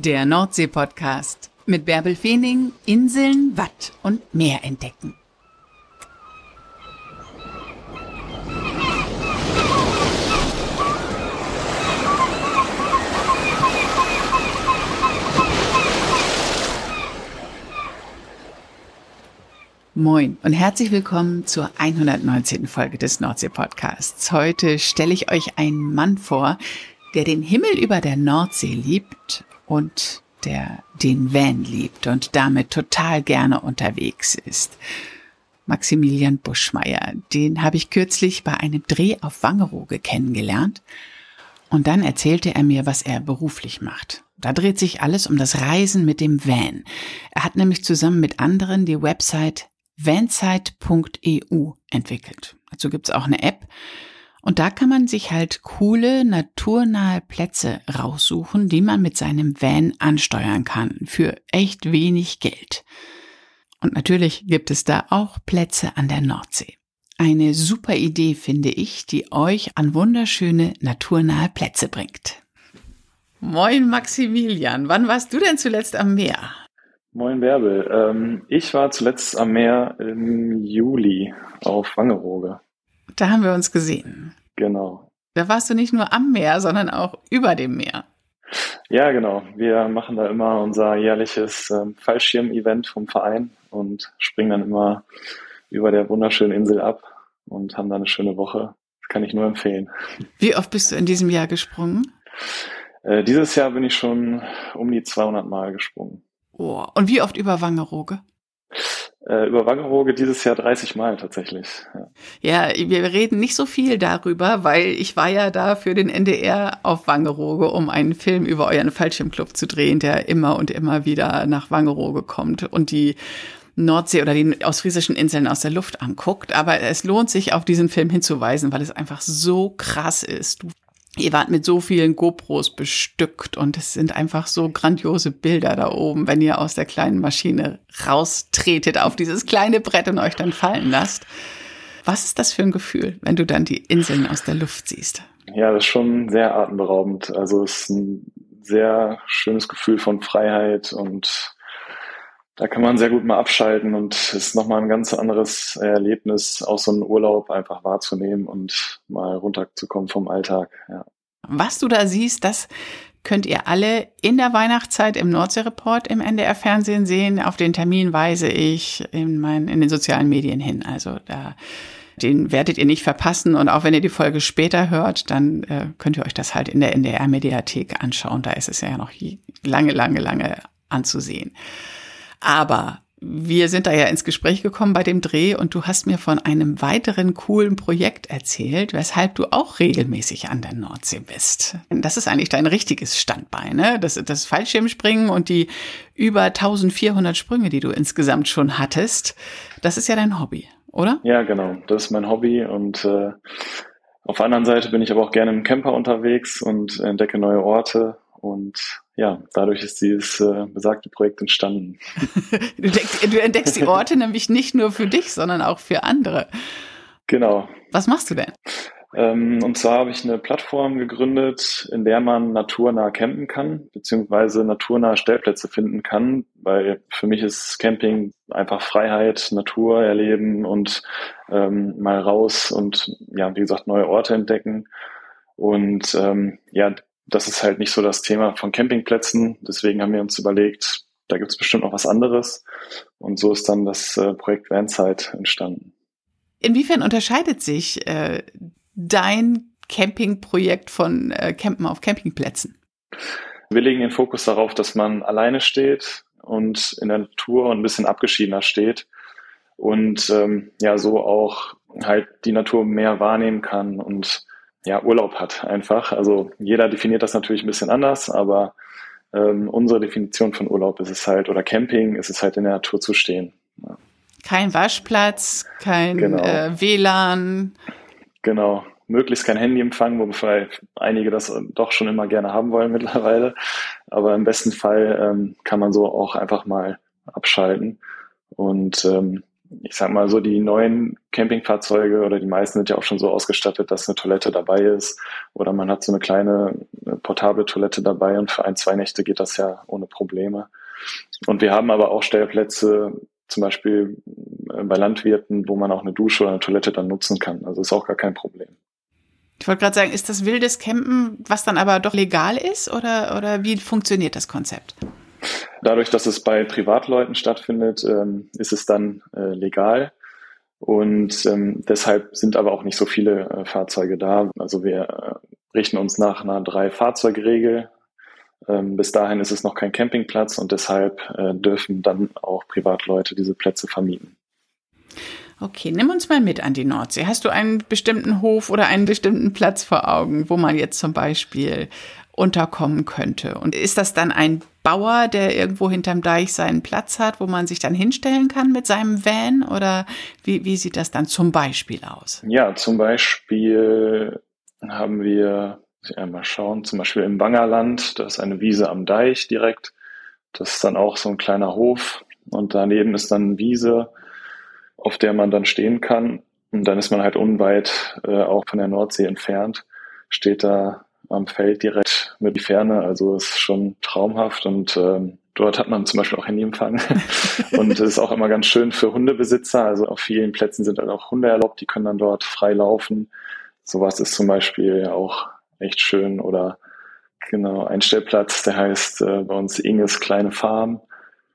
Der Nordsee-Podcast mit Bärbel Feening, Inseln, Watt und Meer entdecken. Moin und herzlich willkommen zur 119. Folge des Nordsee-Podcasts. Heute stelle ich euch einen Mann vor, der den Himmel über der Nordsee liebt und der den Van liebt und damit total gerne unterwegs ist. Maximilian Buschmeier, den habe ich kürzlich bei einem Dreh auf Wangerooge kennengelernt. Und dann erzählte er mir, was er beruflich macht. Da dreht sich alles um das Reisen mit dem Van. Er hat nämlich zusammen mit anderen die Website vanzeit.eu entwickelt. Dazu gibt's auch eine App, und da kann man sich halt coole, naturnahe Plätze raussuchen, die man mit seinem Van ansteuern kann, für echt wenig Geld. Und natürlich gibt es da auch Plätze an der Nordsee. Eine super Idee finde ich, die euch an wunderschöne, naturnahe Plätze bringt. Moin Maximilian, wann warst du denn zuletzt am Meer? Moin Bärbel, ähm, ich war zuletzt am Meer im Juli auf Wangerooge. Da haben wir uns gesehen. Genau. Da warst du nicht nur am Meer, sondern auch über dem Meer. Ja, genau. Wir machen da immer unser jährliches ähm, Fallschirm-Event vom Verein und springen dann immer über der wunderschönen Insel ab und haben da eine schöne Woche. Das kann ich nur empfehlen. Wie oft bist du in diesem Jahr gesprungen? Äh, dieses Jahr bin ich schon um die 200 Mal gesprungen. Oh. Und wie oft über Wangerooge? Äh, über Wangerooge dieses Jahr 30 Mal tatsächlich. Ja. ja. wir reden nicht so viel darüber, weil ich war ja da für den NDR auf Wangerooge, um einen Film über euren Fallschirmclub zu drehen, der immer und immer wieder nach Wangerooge kommt und die Nordsee oder die ostfriesischen Inseln aus der Luft anguckt. Aber es lohnt sich, auf diesen Film hinzuweisen, weil es einfach so krass ist. Du Ihr wart mit so vielen GoPros bestückt und es sind einfach so grandiose Bilder da oben, wenn ihr aus der kleinen Maschine raustretet auf dieses kleine Brett und euch dann fallen lasst. Was ist das für ein Gefühl, wenn du dann die Inseln aus der Luft siehst? Ja, das ist schon sehr atemberaubend. Also es ist ein sehr schönes Gefühl von Freiheit und da kann man sehr gut mal abschalten und es ist nochmal ein ganz anderes Erlebnis, auch so einen Urlaub einfach wahrzunehmen und mal runterzukommen vom Alltag. Ja. Was du da siehst, das könnt ihr alle in der Weihnachtszeit im Nordsee-Report im NDR-Fernsehen sehen. Auf den Termin weise ich in, mein, in den sozialen Medien hin. Also da, den werdet ihr nicht verpassen. Und auch wenn ihr die Folge später hört, dann äh, könnt ihr euch das halt in der NDR-Mediathek anschauen. Da ist es ja noch lange, lange, lange anzusehen. Aber wir sind da ja ins Gespräch gekommen bei dem Dreh und du hast mir von einem weiteren coolen Projekt erzählt, weshalb du auch regelmäßig an der Nordsee bist. Das ist eigentlich dein richtiges Standbein, ne? Das, das Fallschirmspringen und die über 1400 Sprünge, die du insgesamt schon hattest. Das ist ja dein Hobby, oder? Ja, genau. Das ist mein Hobby und äh, auf der anderen Seite bin ich aber auch gerne im Camper unterwegs und entdecke neue Orte und ja, dadurch ist dieses äh, besagte Projekt entstanden. du, du entdeckst die Orte nämlich nicht nur für dich, sondern auch für andere. Genau. Was machst du denn? Ähm, und zwar habe ich eine Plattform gegründet, in der man naturnah campen kann, beziehungsweise naturnahe Stellplätze finden kann, weil für mich ist Camping einfach Freiheit, Natur erleben und ähm, mal raus und ja, wie gesagt, neue Orte entdecken. Und ähm, ja, das ist halt nicht so das Thema von Campingplätzen. Deswegen haben wir uns überlegt, da gibt es bestimmt noch was anderes. Und so ist dann das äh, Projekt Vanzeit entstanden. Inwiefern unterscheidet sich äh, dein Campingprojekt von äh, Campen auf Campingplätzen? Wir legen den Fokus darauf, dass man alleine steht und in der Natur ein bisschen abgeschiedener steht und ähm, ja so auch halt die Natur mehr wahrnehmen kann und ja, Urlaub hat einfach. Also jeder definiert das natürlich ein bisschen anders, aber ähm, unsere Definition von Urlaub ist es halt, oder Camping ist es halt in der Natur zu stehen. Ja. Kein Waschplatz, kein genau. äh, WLAN. Genau, möglichst kein Handyempfang, wobei einige das doch schon immer gerne haben wollen mittlerweile. Aber im besten Fall ähm, kann man so auch einfach mal abschalten. Und ähm, ich sag mal so, die neuen Campingfahrzeuge oder die meisten sind ja auch schon so ausgestattet, dass eine Toilette dabei ist oder man hat so eine kleine portable Toilette dabei und für ein, zwei Nächte geht das ja ohne Probleme. Und wir haben aber auch Stellplätze, zum Beispiel äh, bei Landwirten, wo man auch eine Dusche oder eine Toilette dann nutzen kann. Also ist auch gar kein Problem. Ich wollte gerade sagen, ist das wildes Campen, was dann aber doch legal ist oder, oder wie funktioniert das Konzept? Dadurch, dass es bei Privatleuten stattfindet, ähm, ist es dann äh, legal. Und ähm, deshalb sind aber auch nicht so viele äh, Fahrzeuge da. Also wir äh, richten uns nach einer Drei-Fahrzeugregel. Ähm, bis dahin ist es noch kein Campingplatz und deshalb äh, dürfen dann auch Privatleute diese Plätze vermieten. Okay, nimm uns mal mit an die Nordsee. Hast du einen bestimmten Hof oder einen bestimmten Platz vor Augen, wo man jetzt zum Beispiel unterkommen könnte? Und ist das dann ein Bauer, der irgendwo hinterm Deich seinen Platz hat, wo man sich dann hinstellen kann mit seinem Van? Oder wie, wie sieht das dann zum Beispiel aus? Ja, zum Beispiel haben wir, muss ich einmal schauen, zum Beispiel im Bangerland, da ist eine Wiese am Deich direkt. Das ist dann auch so ein kleiner Hof und daneben ist dann Wiese auf der man dann stehen kann. Und dann ist man halt unweit äh, auch von der Nordsee entfernt, steht da am Feld direkt mit die Ferne. Also ist schon traumhaft und ähm, dort hat man zum Beispiel auch Handyempfang. und es ist auch immer ganz schön für Hundebesitzer. Also auf vielen Plätzen sind halt auch Hunde erlaubt, die können dann dort frei laufen. Sowas ist zum Beispiel auch echt schön. Oder genau, ein Stellplatz, der heißt äh, bei uns Inges kleine Farm.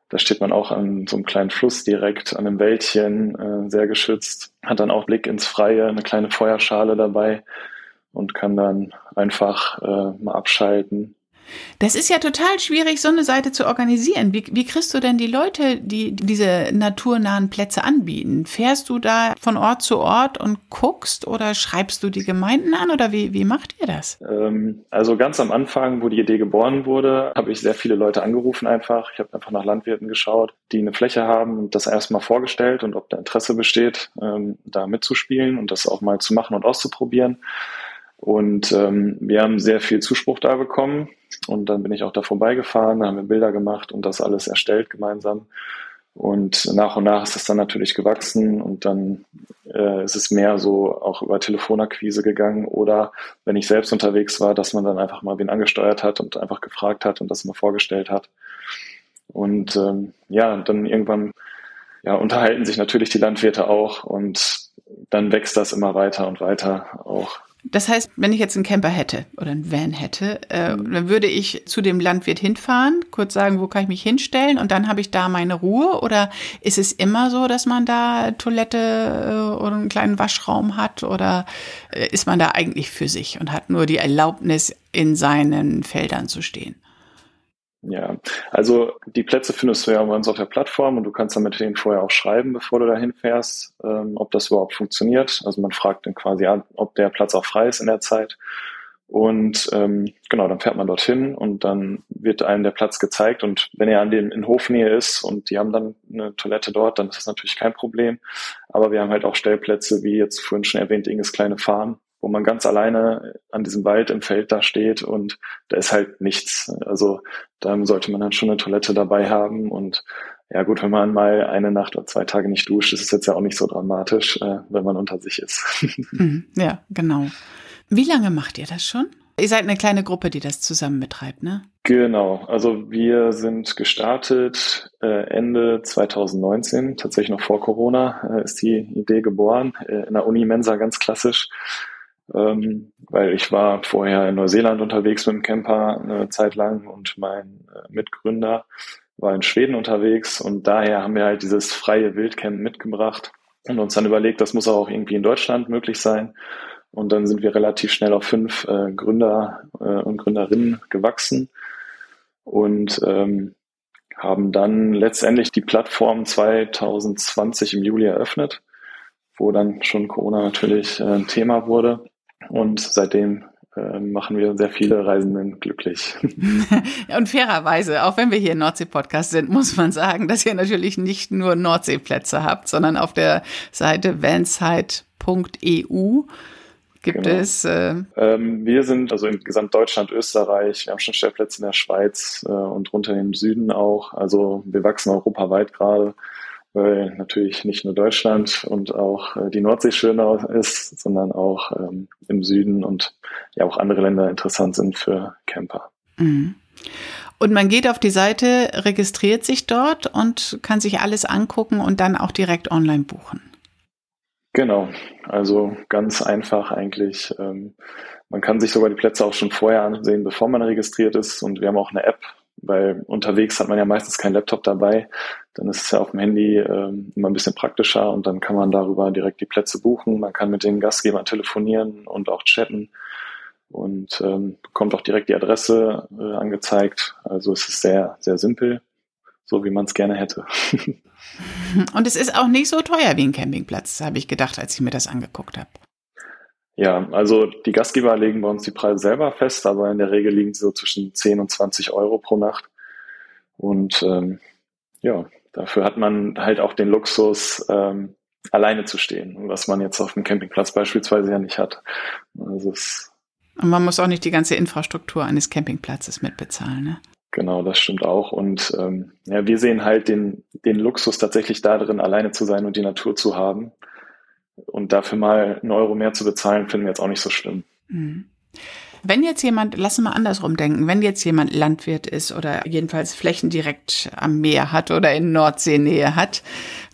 Da steht man auch an so einem kleinen Fluss direkt, an einem Wäldchen, äh, sehr geschützt, hat dann auch Blick ins Freie, eine kleine Feuerschale dabei und kann dann einfach äh, mal abschalten das ist ja total schwierig, so eine Seite zu organisieren. Wie, wie kriegst du denn die Leute, die diese naturnahen Plätze anbieten? Fährst du da von Ort zu Ort und guckst oder schreibst du die Gemeinden an oder wie, wie macht ihr das? Ähm, also ganz am Anfang, wo die Idee geboren wurde, habe ich sehr viele Leute angerufen einfach. Ich habe einfach nach Landwirten geschaut, die eine Fläche haben und das erstmal vorgestellt und ob da Interesse besteht, ähm, da mitzuspielen und das auch mal zu machen und auszuprobieren. Und ähm, wir haben sehr viel Zuspruch da bekommen. Und dann bin ich auch da vorbeigefahren, da haben wir Bilder gemacht und das alles erstellt gemeinsam. Und nach und nach ist das dann natürlich gewachsen und dann äh, ist es mehr so auch über Telefonakquise gegangen oder wenn ich selbst unterwegs war, dass man dann einfach mal wen angesteuert hat und einfach gefragt hat und das mal vorgestellt hat. Und ähm, ja, dann irgendwann ja, unterhalten sich natürlich die Landwirte auch und dann wächst das immer weiter und weiter auch das heißt, wenn ich jetzt einen Camper hätte oder einen Van hätte, äh, mhm. dann würde ich zu dem Landwirt hinfahren, kurz sagen, wo kann ich mich hinstellen und dann habe ich da meine Ruhe? Oder ist es immer so, dass man da Toilette äh, oder einen kleinen Waschraum hat? Oder äh, ist man da eigentlich für sich und hat nur die Erlaubnis, in seinen Feldern zu stehen? Ja, also die Plätze findest du ja bei uns auf der Plattform und du kannst dann mit denen vorher auch schreiben, bevor du dahin fährst, ähm, ob das überhaupt funktioniert. Also man fragt dann quasi an, ob der Platz auch frei ist in der Zeit. Und ähm, genau, dann fährt man dorthin und dann wird einem der Platz gezeigt. Und wenn er an dem in Hofnähe ist und die haben dann eine Toilette dort, dann ist das natürlich kein Problem. Aber wir haben halt auch Stellplätze, wie jetzt vorhin schon erwähnt, Inges kleine Farm, wo man ganz alleine an diesem Wald im Feld da steht und da ist halt nichts. Also da sollte man dann schon eine Toilette dabei haben und ja gut, wenn man mal eine Nacht oder zwei Tage nicht duscht, ist es jetzt ja auch nicht so dramatisch, äh, wenn man unter sich ist. Mhm, ja, genau. Wie lange macht ihr das schon? Ihr seid eine kleine Gruppe, die das zusammen betreibt, ne? Genau, also wir sind gestartet äh, Ende 2019, tatsächlich noch vor Corona, äh, ist die Idee geboren, äh, in der Uni Mensa ganz klassisch ähm, weil ich war vorher in Neuseeland unterwegs mit dem Camper eine Zeit lang und mein äh, Mitgründer war in Schweden unterwegs und daher haben wir halt dieses freie Wildcamp mitgebracht und uns dann überlegt, das muss auch irgendwie in Deutschland möglich sein. Und dann sind wir relativ schnell auf fünf äh, Gründer äh, und Gründerinnen gewachsen und ähm, haben dann letztendlich die Plattform 2020 im Juli eröffnet, wo dann schon Corona natürlich äh, ein Thema wurde. Und seitdem äh, machen wir sehr viele Reisenden glücklich. Und fairerweise, auch wenn wir hier Nordsee-Podcast sind, muss man sagen, dass ihr natürlich nicht nur Nordseeplätze habt, sondern auf der Seite vansite.eu gibt genau. es. Äh ähm, wir sind also in Gesamtdeutschland, Österreich, wir haben schon Stellplätze in der Schweiz äh, und runter im Süden auch. Also wir wachsen europaweit gerade. Weil natürlich nicht nur Deutschland und auch äh, die Nordsee schöner ist, sondern auch ähm, im Süden und ja auch andere Länder interessant sind für Camper. Mhm. Und man geht auf die Seite, registriert sich dort und kann sich alles angucken und dann auch direkt online buchen. Genau, also ganz einfach eigentlich. Ähm, man kann sich sogar die Plätze auch schon vorher ansehen, bevor man registriert ist. Und wir haben auch eine App, weil unterwegs hat man ja meistens keinen Laptop dabei. Dann ist es ja auf dem Handy ähm, immer ein bisschen praktischer und dann kann man darüber direkt die Plätze buchen. Man kann mit den Gastgebern telefonieren und auch chatten und ähm, bekommt auch direkt die Adresse äh, angezeigt. Also es ist sehr, sehr simpel, so wie man es gerne hätte. Und es ist auch nicht so teuer wie ein Campingplatz, habe ich gedacht, als ich mir das angeguckt habe. Ja, also die Gastgeber legen bei uns die Preise selber fest, aber in der Regel liegen sie so zwischen 10 und 20 Euro pro Nacht. Und ähm, ja, dafür hat man halt auch den Luxus, ähm, alleine zu stehen, was man jetzt auf dem Campingplatz beispielsweise ja nicht hat. Also es und man muss auch nicht die ganze Infrastruktur eines Campingplatzes mitbezahlen, ne? Genau, das stimmt auch. Und ähm, ja, wir sehen halt den, den Luxus tatsächlich darin, alleine zu sein und die Natur zu haben. Und dafür mal einen Euro mehr zu bezahlen, finden wir jetzt auch nicht so schlimm. Mhm. Wenn jetzt jemand, lass mal andersrum denken, wenn jetzt jemand Landwirt ist oder jedenfalls Flächen direkt am Meer hat oder in Nordseenähe hat,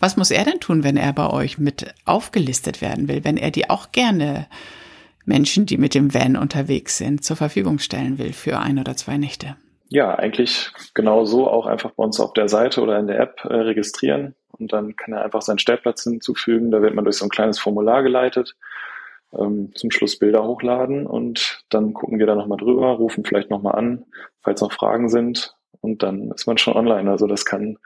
was muss er denn tun, wenn er bei euch mit aufgelistet werden will, wenn er die auch gerne Menschen, die mit dem Van unterwegs sind, zur Verfügung stellen will für ein oder zwei Nächte? ja, eigentlich genau so auch einfach bei uns auf der Seite oder in der App äh, registrieren und dann kann er einfach seinen Stellplatz hinzufügen. Da wird man durch so ein kleines Formular geleitet, ähm, zum Schluss Bilder hochladen und dann gucken wir da nochmal drüber, rufen vielleicht nochmal an, falls noch Fragen sind und dann ist man schon online. Also das kann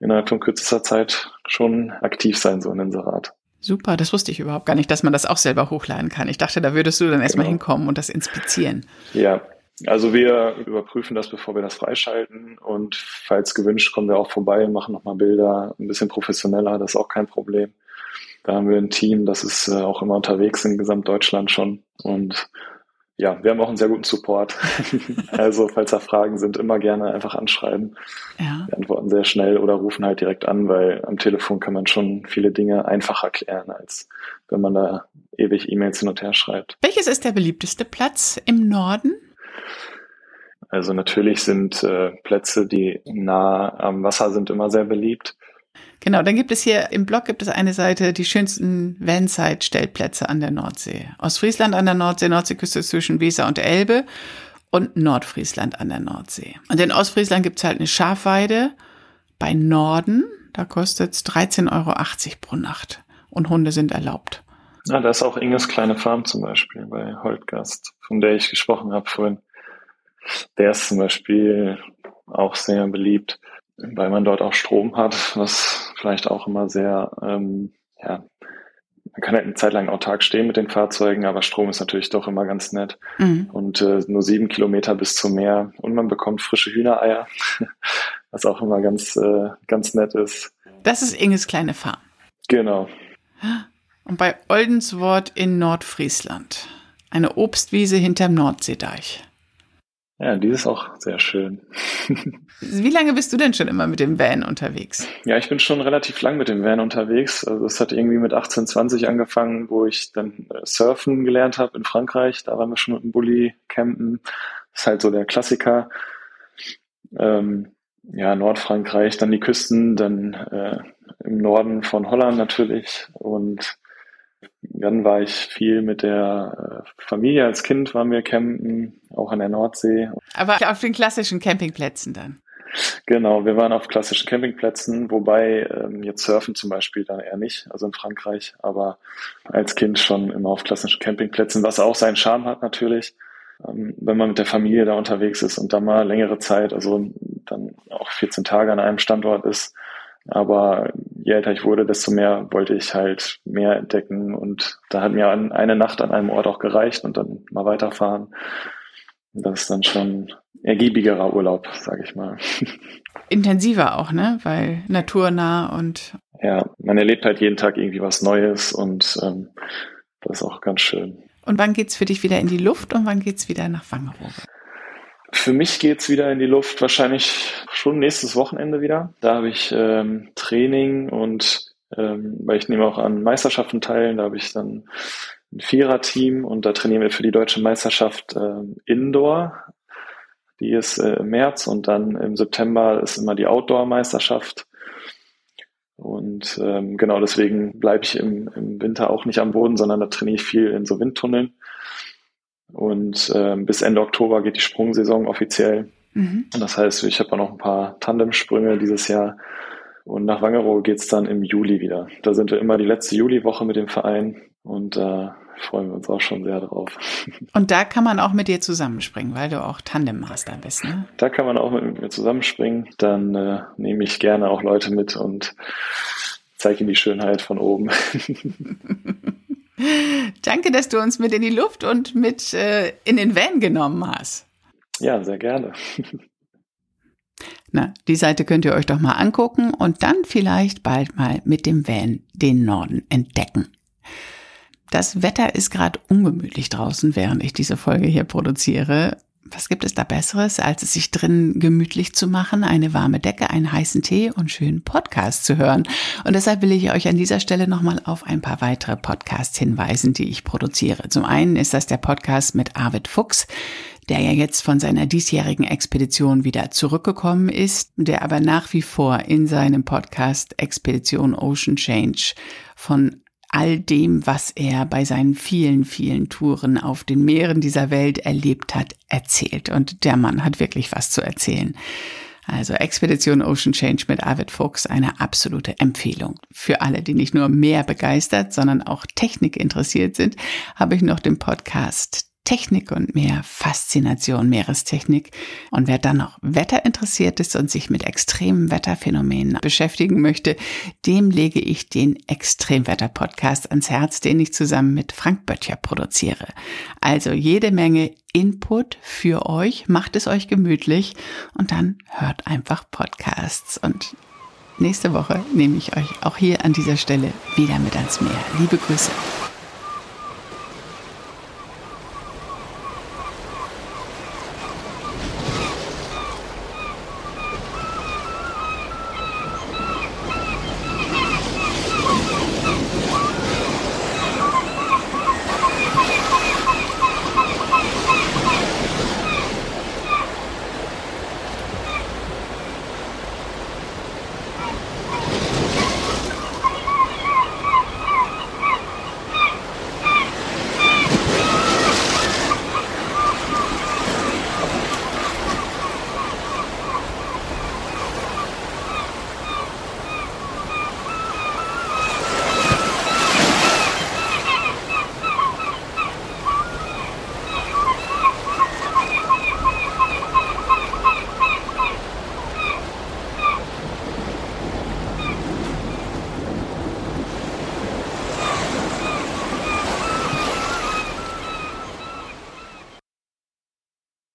innerhalb von kürzester Zeit schon aktiv sein, so ein Inserat. Super, das wusste ich überhaupt gar nicht, dass man das auch selber hochladen kann. Ich dachte, da würdest du dann erstmal genau. hinkommen und das inspizieren. Ja, also wir überprüfen das, bevor wir das freischalten und falls gewünscht, kommen wir auch vorbei und machen nochmal Bilder ein bisschen professioneller, das ist auch kein Problem. Da haben wir ein Team, das ist äh, auch immer unterwegs in Gesamtdeutschland schon und ja, wir haben auch einen sehr guten Support. also, falls da Fragen sind, immer gerne einfach anschreiben. Ja. Wir antworten sehr schnell oder rufen halt direkt an, weil am Telefon kann man schon viele Dinge einfacher klären, als wenn man da ewig E-Mails hin und her schreibt. Welches ist der beliebteste Platz im Norden? Also natürlich sind äh, Plätze, die nah am Wasser sind, immer sehr beliebt. Genau, dann gibt es hier im Blog gibt es eine Seite, die schönsten Vanside-Stellplätze an der Nordsee. Ostfriesland an der Nordsee, Nordseeküste zwischen Weser und Elbe und Nordfriesland an der Nordsee. Und in Ostfriesland gibt es halt eine Schafweide bei Norden, da kostet es 13,80 Euro pro Nacht. Und Hunde sind erlaubt. Ja, da ist auch Inges kleine Farm zum Beispiel bei Holtgast, von der ich gesprochen habe vorhin. Der ist zum Beispiel auch sehr beliebt, weil man dort auch Strom hat, was vielleicht auch immer sehr, ähm, ja, man kann halt eine Zeit lang autark stehen mit den Fahrzeugen, aber Strom ist natürlich doch immer ganz nett. Mhm. Und äh, nur sieben Kilometer bis zum Meer und man bekommt frische Hühnereier, was auch immer ganz, äh, ganz nett ist. Das ist Inges kleine Farm. Genau. Und bei Oldenswort in Nordfriesland. Eine Obstwiese hinterm Nordseedeich. Ja, die ist auch sehr schön. Wie lange bist du denn schon immer mit dem Van unterwegs? Ja, ich bin schon relativ lang mit dem Van unterwegs. Also es hat irgendwie mit 18, 20 angefangen, wo ich dann äh, Surfen gelernt habe in Frankreich. Da waren wir schon mit dem Bulli campen. Das ist halt so der Klassiker. Ähm, ja, Nordfrankreich, dann die Küsten, dann äh, im Norden von Holland natürlich und dann war ich viel mit der äh, Familie. Als Kind waren wir campen, auch an der Nordsee. Aber auf den klassischen Campingplätzen dann? Genau, wir waren auf klassischen Campingplätzen, wobei ähm, jetzt Surfen zum Beispiel dann eher nicht, also in Frankreich, aber als Kind schon immer auf klassischen Campingplätzen, was auch seinen Charme hat natürlich, ähm, wenn man mit der Familie da unterwegs ist und da mal längere Zeit, also dann auch 14 Tage an einem Standort ist, aber je älter ich wurde, desto mehr wollte ich halt mehr entdecken. Und da hat mir eine Nacht an einem Ort auch gereicht und dann mal weiterfahren. Das ist dann schon ergiebigerer Urlaub, sage ich mal. Intensiver auch, ne? Weil naturnah und. Ja, man erlebt halt jeden Tag irgendwie was Neues und ähm, das ist auch ganz schön. Und wann geht's für dich wieder in die Luft und wann geht's wieder nach Wangerooge? Für mich geht's wieder in die Luft, wahrscheinlich schon nächstes Wochenende wieder. Da habe ich ähm, Training und ähm, weil ich nehme auch an Meisterschaften teil, da habe ich dann ein Viererteam und da trainieren wir für die deutsche Meisterschaft ähm, Indoor. Die ist äh, im März und dann im September ist immer die Outdoor-Meisterschaft. Und ähm, genau deswegen bleibe ich im, im Winter auch nicht am Boden, sondern da trainiere ich viel in so Windtunneln. Und ähm, bis Ende Oktober geht die Sprungsaison offiziell. Mhm. Und das heißt, ich habe auch noch ein paar Tandemsprünge dieses Jahr. Und nach Wangerooge geht's dann im Juli wieder. Da sind wir immer die letzte Juliwoche mit dem Verein und da äh, freuen wir uns auch schon sehr drauf. Und da kann man auch mit dir zusammenspringen, weil du auch Tandemmaster bist, ne? Da kann man auch mit mir zusammenspringen. Dann äh, nehme ich gerne auch Leute mit und zeige ihnen die Schönheit von oben. Danke, dass du uns mit in die Luft und mit äh, in den Van genommen hast. Ja, sehr gerne. Na, die Seite könnt ihr euch doch mal angucken und dann vielleicht bald mal mit dem Van den Norden entdecken. Das Wetter ist gerade ungemütlich draußen, während ich diese Folge hier produziere. Was gibt es da Besseres, als es sich drin gemütlich zu machen, eine warme Decke, einen heißen Tee und schönen Podcast zu hören? Und deshalb will ich euch an dieser Stelle nochmal auf ein paar weitere Podcasts hinweisen, die ich produziere. Zum einen ist das der Podcast mit Arvid Fuchs, der ja jetzt von seiner diesjährigen Expedition wieder zurückgekommen ist, der aber nach wie vor in seinem Podcast Expedition Ocean Change von all dem, was er bei seinen vielen, vielen Touren auf den Meeren dieser Welt erlebt hat, erzählt. Und der Mann hat wirklich was zu erzählen. Also Expedition Ocean Change mit Arvid Fuchs, eine absolute Empfehlung. Für alle, die nicht nur mehr begeistert, sondern auch Technik interessiert sind, habe ich noch den Podcast Technik und mehr Faszination Meerestechnik. Und wer dann noch Wetter interessiert ist und sich mit extremen Wetterphänomenen beschäftigen möchte, dem lege ich den Extremwetter-Podcast ans Herz, den ich zusammen mit Frank Böttcher produziere. Also jede Menge Input für euch, macht es euch gemütlich und dann hört einfach Podcasts. Und nächste Woche nehme ich euch auch hier an dieser Stelle wieder mit ans Meer. Liebe Grüße.